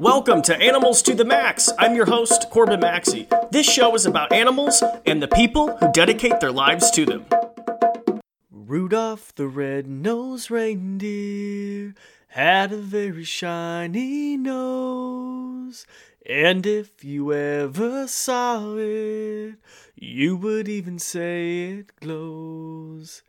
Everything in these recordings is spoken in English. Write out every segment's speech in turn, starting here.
Welcome to Animals to the Max. I'm your host, Corbin Maxey. This show is about animals and the people who dedicate their lives to them. Rudolph the red-nosed reindeer had a very shiny nose. And if you ever saw it, you would even say it glows.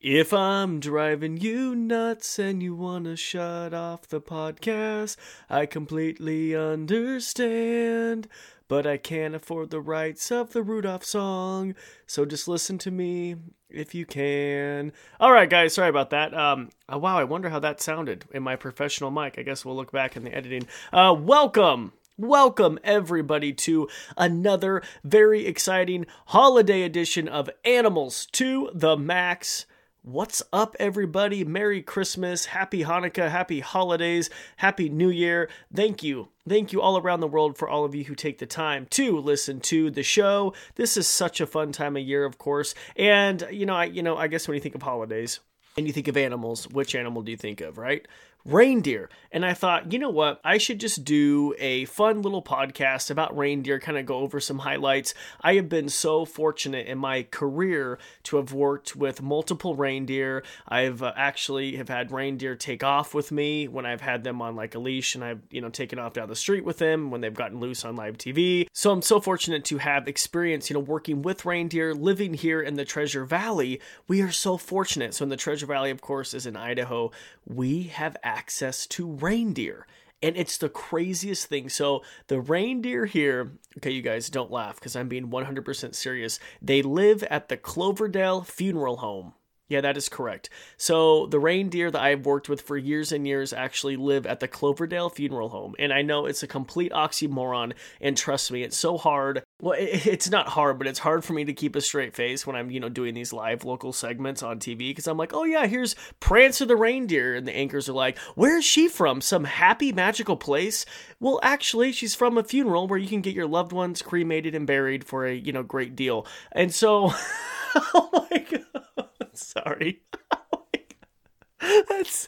If I'm driving you nuts and you wanna shut off the podcast, I completely understand. But I can't afford the rights of the Rudolph song, so just listen to me if you can. All right, guys, sorry about that. Um, uh, wow, I wonder how that sounded in my professional mic. I guess we'll look back in the editing. Uh, welcome Welcome, everybody, to another very exciting holiday edition of Animals to the Max. What's up, everybody? Merry Christmas, Happy Hanukkah, Happy Holidays, Happy New Year. Thank you. Thank you all around the world for all of you who take the time to listen to the show. This is such a fun time of year, of course. And, you know, I, you know, I guess when you think of holidays, and you think of animals, which animal do you think of, right? Reindeer. And I thought, you know what? I should just do a fun little podcast about reindeer, kind of go over some highlights. I have been so fortunate in my career to have worked with multiple reindeer. I've uh, actually have had reindeer take off with me when I've had them on like a leash and I've, you know, taken off down the street with them when they've gotten loose on live TV. So I'm so fortunate to have experience, you know, working with reindeer, living here in the Treasure Valley. We are so fortunate. So in the Treasure Valley, of course, is in Idaho. We have to reindeer. And it's the craziest thing. So, the reindeer here, okay, you guys don't laugh because I'm being 100% serious. They live at the Cloverdale Funeral Home. Yeah, that is correct. So the reindeer that I've worked with for years and years actually live at the Cloverdale Funeral Home. And I know it's a complete oxymoron. And trust me, it's so hard. Well, it's not hard, but it's hard for me to keep a straight face when I'm, you know, doing these live local segments on TV because I'm like, oh yeah, here's Prancer the reindeer. And the anchors are like, where's she from? Some happy, magical place? Well, actually, she's from a funeral where you can get your loved ones cremated and buried for a, you know, great deal. And so, oh my God. Sorry. That's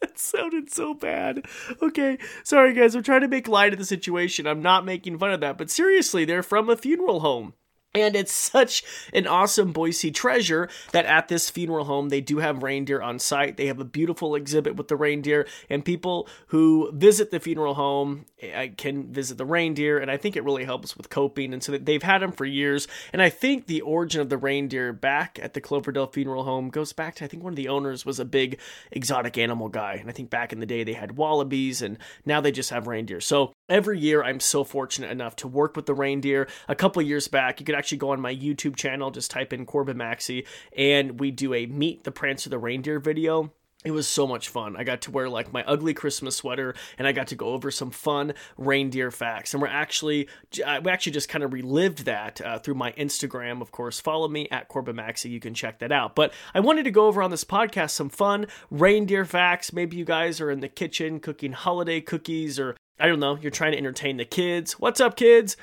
that sounded so bad. Okay, sorry guys. I'm trying to make light of the situation. I'm not making fun of that, but seriously, they're from a funeral home. And it's such an awesome Boise treasure that at this funeral home, they do have reindeer on site. They have a beautiful exhibit with the reindeer, and people who visit the funeral home eh, can visit the reindeer. And I think it really helps with coping. And so they've had them for years. And I think the origin of the reindeer back at the Cloverdale Funeral Home goes back to I think one of the owners was a big exotic animal guy. And I think back in the day, they had wallabies, and now they just have reindeer. So every year, I'm so fortunate enough to work with the reindeer. A couple years back, you could actually actually go on my YouTube channel, just type in Corbin Maxey, and we do a Meet the Prancer the Reindeer video. It was so much fun. I got to wear like my ugly Christmas sweater and I got to go over some fun reindeer facts. And we're actually, we actually just kind of relived that uh, through my Instagram. Of course, follow me at Corbin Maxey. You can check that out. But I wanted to go over on this podcast some fun reindeer facts. Maybe you guys are in the kitchen cooking holiday cookies or I don't know, you're trying to entertain the kids. What's up, kids?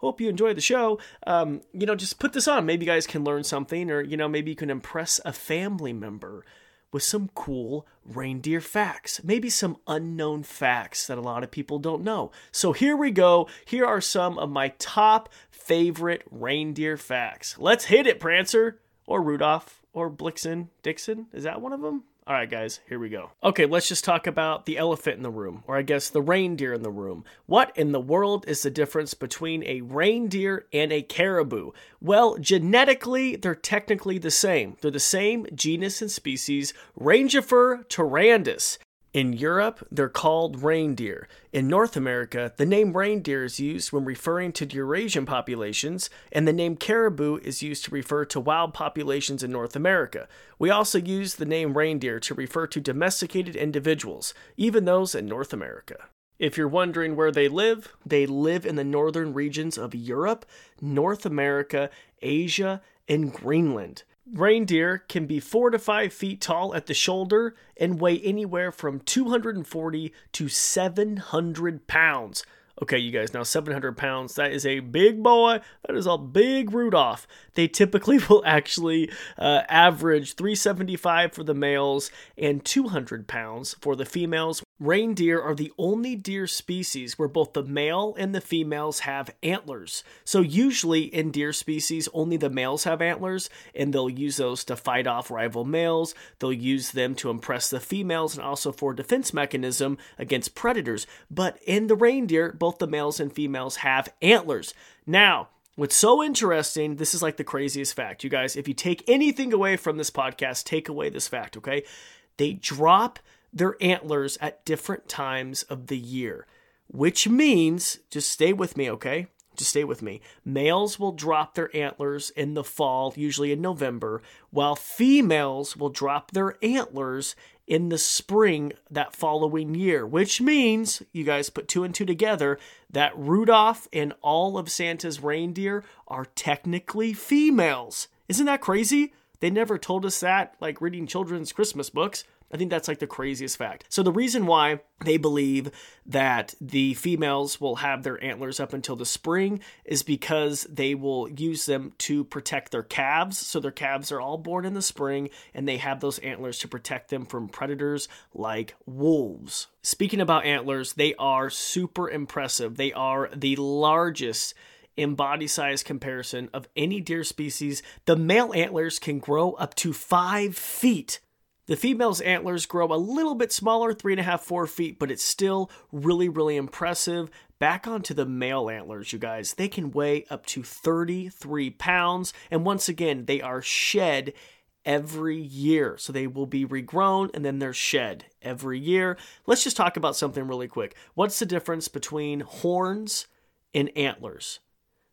hope you enjoy the show. Um, you know, just put this on. Maybe you guys can learn something, or, you know, maybe you can impress a family member with some cool reindeer facts. Maybe some unknown facts that a lot of people don't know. So here we go. Here are some of my top favorite reindeer facts. Let's hit it, Prancer, or Rudolph, or Blixen. Dixon? Is that one of them? All right, guys, here we go. Okay, let's just talk about the elephant in the room, or I guess the reindeer in the room. What in the world is the difference between a reindeer and a caribou? Well, genetically, they're technically the same. They're the same genus and species, Rangifer tarandus. In Europe, they're called reindeer. In North America, the name reindeer is used when referring to Eurasian populations, and the name caribou is used to refer to wild populations in North America. We also use the name reindeer to refer to domesticated individuals, even those in North America. If you're wondering where they live, they live in the northern regions of Europe, North America, Asia, and Greenland. Reindeer can be four to five feet tall at the shoulder and weigh anywhere from 240 to 700 pounds. Okay, you guys, now 700 pounds, that is a big boy. That is a big Rudolph. They typically will actually uh, average 375 for the males and 200 pounds for the females. Reindeer are the only deer species where both the male and the females have antlers. So, usually in deer species, only the males have antlers, and they'll use those to fight off rival males. They'll use them to impress the females and also for defense mechanism against predators. But in the reindeer, both the males and females have antlers. Now, What's so interesting, this is like the craziest fact. You guys, if you take anything away from this podcast, take away this fact, okay? They drop their antlers at different times of the year, which means, just stay with me, okay? Just stay with me. Males will drop their antlers in the fall, usually in November, while females will drop their antlers in the spring that following year, which means, you guys put two and two together, that Rudolph and all of Santa's reindeer are technically females. Isn't that crazy? They never told us that, like reading children's Christmas books. I think that's like the craziest fact. So, the reason why they believe that the females will have their antlers up until the spring is because they will use them to protect their calves. So, their calves are all born in the spring and they have those antlers to protect them from predators like wolves. Speaking about antlers, they are super impressive. They are the largest in body size comparison of any deer species. The male antlers can grow up to five feet the female's antlers grow a little bit smaller, three and a half, four feet, but it's still really, really impressive. Back onto the male antlers, you guys. They can weigh up to 33 pounds. And once again, they are shed every year. So they will be regrown and then they're shed every year. Let's just talk about something really quick. What's the difference between horns and antlers?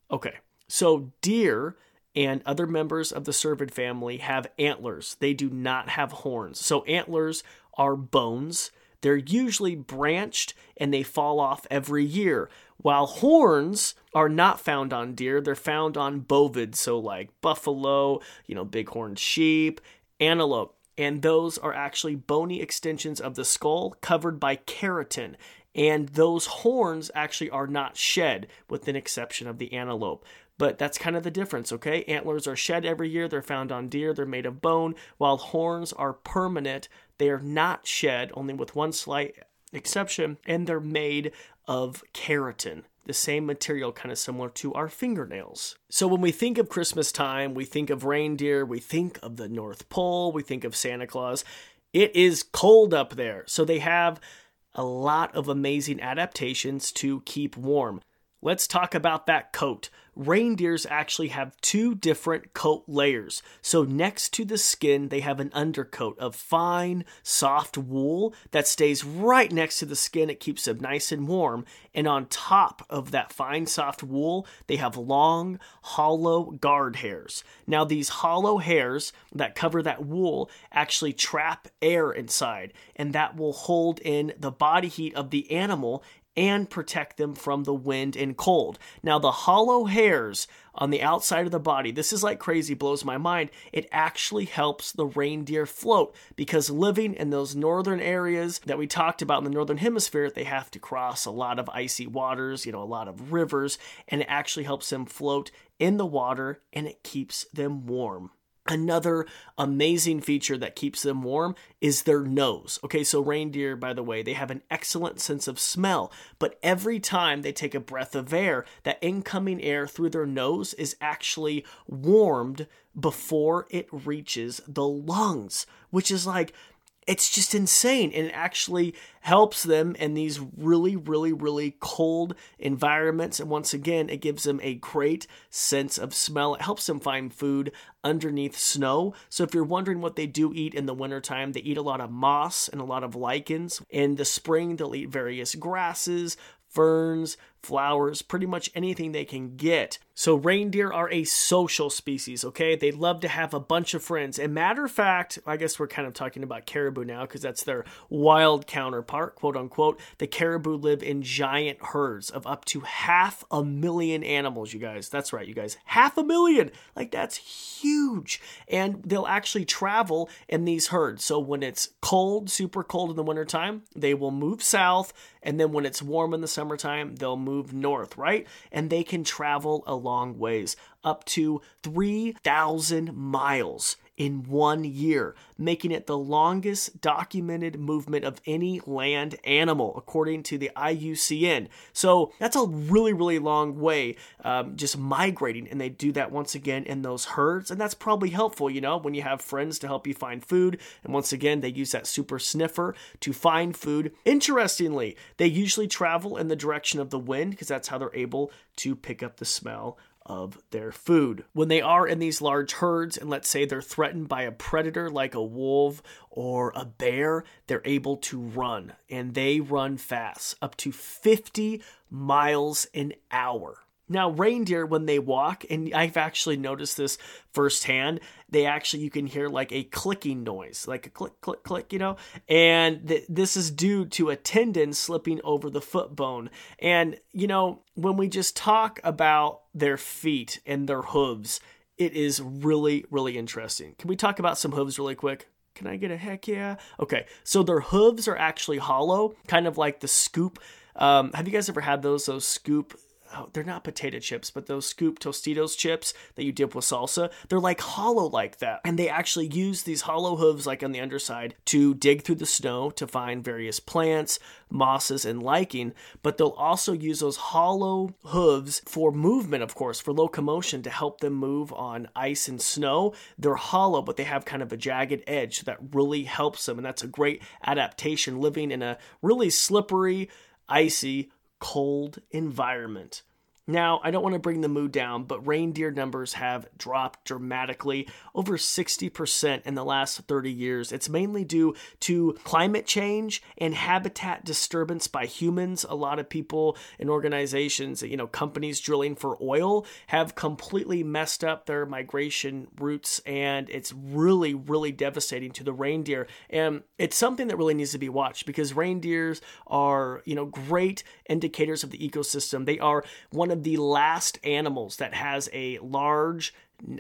Okay, so deer and other members of the cervid family have antlers. They do not have horns. So antlers are bones. They're usually branched and they fall off every year. While horns are not found on deer, they're found on bovids, so like buffalo, you know, bighorn sheep, antelope. And those are actually bony extensions of the skull covered by keratin. And those horns actually are not shed, with an exception of the antelope. But that's kind of the difference, okay? Antlers are shed every year. They're found on deer. They're made of bone, while horns are permanent. They are not shed, only with one slight exception, and they're made of keratin the same material kind of similar to our fingernails. So when we think of Christmas time, we think of reindeer, we think of the North Pole, we think of Santa Claus. It is cold up there. So they have a lot of amazing adaptations to keep warm. Let's talk about that coat reindeers actually have two different coat layers. So, next to the skin, they have an undercoat of fine, soft wool that stays right next to the skin. It keeps them nice and warm. And on top of that fine, soft wool, they have long, hollow guard hairs. Now, these hollow hairs that cover that wool actually trap air inside, and that will hold in the body heat of the animal and protect them from the wind and cold. Now, the hollow hairs on the outside of the body, this is like crazy, blows my mind. It actually helps the reindeer float because living in those northern areas that we talked about in the northern hemisphere, they have to cross a lot of icy waters, you know, a lot of rivers, and it actually helps them float in the water and it keeps them warm. Another amazing feature that keeps them warm is their nose. Okay, so reindeer, by the way, they have an excellent sense of smell, but every time they take a breath of air, that incoming air through their nose is actually warmed before it reaches the lungs, which is like it's just insane. And it actually helps them in these really really really cold environments. And once again it gives them a great sense of smell. It helps them find food underneath snow. So if you're wondering what they do eat in the wintertime they eat a lot of moss and a lot of lichens. In the spring they'll eat various grasses ferns flowers, pretty much anything they can get. So, reindeer are a social species, okay? They love to have a bunch of friends. And, matter of fact, I guess we're kind of talking about caribou now because that's their wild counterpart, quote unquote. The caribou live in giant herds of up to half a million animals, you guys. That's right, you guys. Half a million! Like, that's huge. And they'll actually travel in these herds. So, when it's cold, super cold in the wintertime, they will move south. And then when it's warm in the summertime, they'll move north, right? And they can travel a long ways, up to 3,000 miles in one year, making it the longest documented movement of any land animal, according to the IUCN. So that's a really, really long way um, just migrating. And they do that once again in those herds. And that's probably helpful, you know, when you have friends to help you find food. And once again, they use that super sniffer to find food. Interestingly, they usually travel in the direction of the wind because that's how they're able to pick up the smell of their food. When they are in these large herds, and let's say they're threatened by a predator like a wolf or a bear, they're able to run, and they run fast, up to 50 miles an hour. Now, reindeer, when they walk, and I've actually noticed this firsthand, they actually, you can hear like a clicking noise, like a click, click, click, you know? And th- this is due to a tendon slipping over the foot bone. And, you know, when we just talk about their feet and their hooves, it is really, really interesting. Can we talk about some hooves really quick? Can I get a heck yeah? Okay, so their hooves are actually hollow, kind of like the scoop. Um, have you guys ever had those? Those scoop oh, they're not potato chips, but those scoop Tostitos chips that you dip with salsa, they're like hollow like that. And they actually use these hollow hooves, like on the underside, to dig through the snow to find various plants, mosses, and lichen. But they'll also use those hollow hooves for movement, of course, for locomotion to help them move on ice and snow. They're hollow, but they have kind of a jagged edge, so that really helps them. And that's a great adaptation living in a really slippery, icy, cold environment. Now, I don't want to bring the mood down, but reindeer numbers have dropped dramatically, over 60% in the last 30 years. It's mainly due to climate change and habitat disturbance by humans. A lot of people and organizations, you know, companies drilling for oil have completely messed up their migration routes, and it's really, really devastating to the reindeer. And it's something that really needs to be watched because reindeers are, you know, great indicators of the ecosystem. They are one of of the last animals that has a large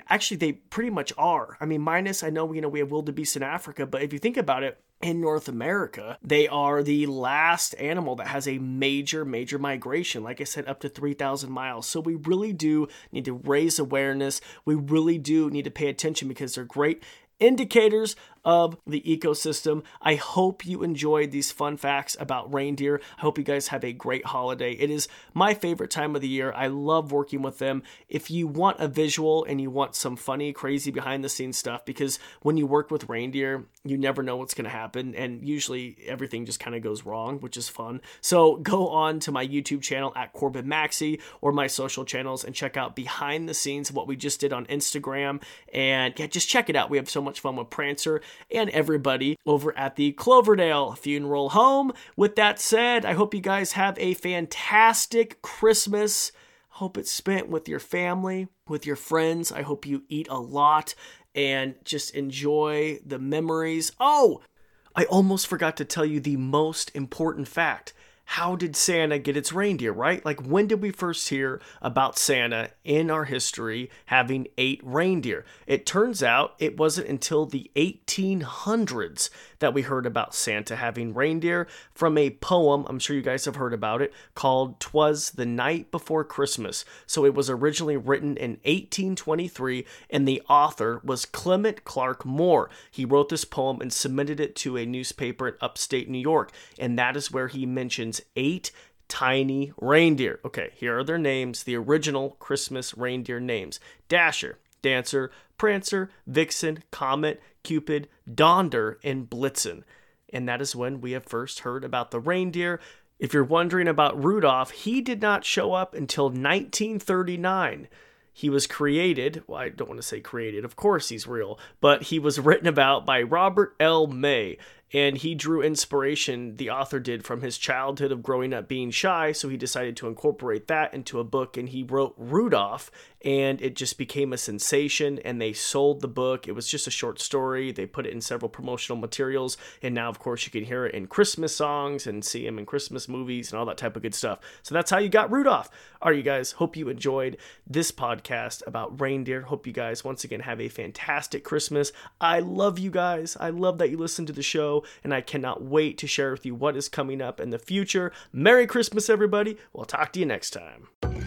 actually they pretty much are. I mean, minus I know you know we have wildebeest in Africa, but if you think about it, in North America, they are the last animal that has a major, major migration. Like I said, up to 3,000 miles. So we really do need to raise awareness. We really do need to pay attention because they're great indicators of the ecosystem. I hope you enjoyed these fun facts about reindeer. I hope you guys have a great holiday. It is my favorite time of the year. I love working with them. If you want a visual and you want some funny, crazy behind the scenes stuff, because when you work with reindeer, you never know what's going to happen. And usually everything just kind of goes wrong, which is fun. So go on to my YouTube channel at Corbin Maxey or my social channels and check out behind the scenes what we just did on Instagram. And yeah, just check it out. We have so much fun with Prancer and everybody over at the Cloverdale Funeral Home. With that said, I hope you guys have a fantastic Christmas. Hope it's spent with your family, with your friends. I hope you eat a lot and just enjoy the memories. Oh, I almost forgot to tell you the most important fact how did Santa get its reindeer, right? Like, when did we first hear about Santa in our history having eight reindeer? It turns out it wasn't until the 1800s that we heard about Santa having reindeer from a poem, I'm sure you guys have heard about it, called Twas the Night Before Christmas. So it was originally written in 1823, and the author was Clement Clarke Moore. He wrote this poem and submitted it to a newspaper in upstate New York, and that is where he mentions eight tiny reindeer. Okay, here are their names, the original Christmas reindeer names Dasher, Dancer, Prancer, Vixen, Comet, Cupid, Donder, and Blitzen. And that is when we have first heard about the reindeer. If you're wondering about Rudolph, he did not show up until 1939. He was created, well, I don't want to say created, of course he's real, but he was written about by Robert L. May, and he drew inspiration, the author did, from his childhood of growing up being shy, so he decided to incorporate that into a book, and he wrote Rudolph, and it just became a sensation, and they sold the book. It was just a short story. They put it in several promotional materials, and now, of course, you can hear it in Christmas songs and see him in Christmas movies and all that type of good stuff. So that's how you got Rudolph. All right, you guys, hope you enjoyed this podcast about reindeer. Hope you guys, once again, have a fantastic Christmas. I love you guys. I love that you listen to the show and I cannot wait to share with you what is coming up in the future. Merry Christmas, everybody. We'll talk to you next time.